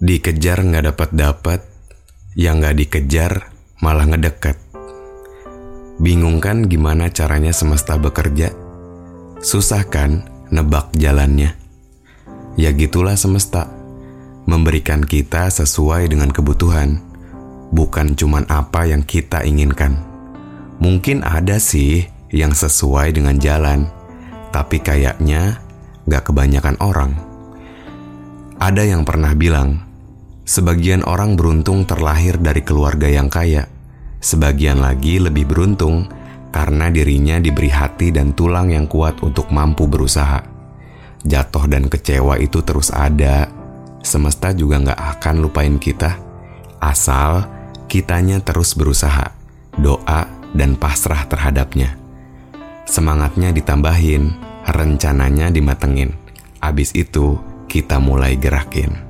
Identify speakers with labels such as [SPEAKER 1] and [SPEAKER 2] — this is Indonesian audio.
[SPEAKER 1] Dikejar nggak dapat dapat, yang nggak dikejar malah ngedeket. Bingung kan gimana caranya semesta bekerja? Susah kan nebak jalannya? Ya gitulah semesta, memberikan kita sesuai dengan kebutuhan, bukan cuman apa yang kita inginkan. Mungkin ada sih yang sesuai dengan jalan, tapi kayaknya gak kebanyakan orang. Ada yang pernah bilang, sebagian orang beruntung terlahir dari keluarga yang kaya, sebagian lagi lebih beruntung karena dirinya diberi hati dan tulang yang kuat untuk mampu berusaha. Jatuh dan kecewa itu terus ada, semesta juga gak akan lupain kita, asal kitanya terus berusaha, doa, dan pasrah terhadapnya. Semangatnya ditambahin, rencananya dimatengin. Abis itu, kita mulai gerakin.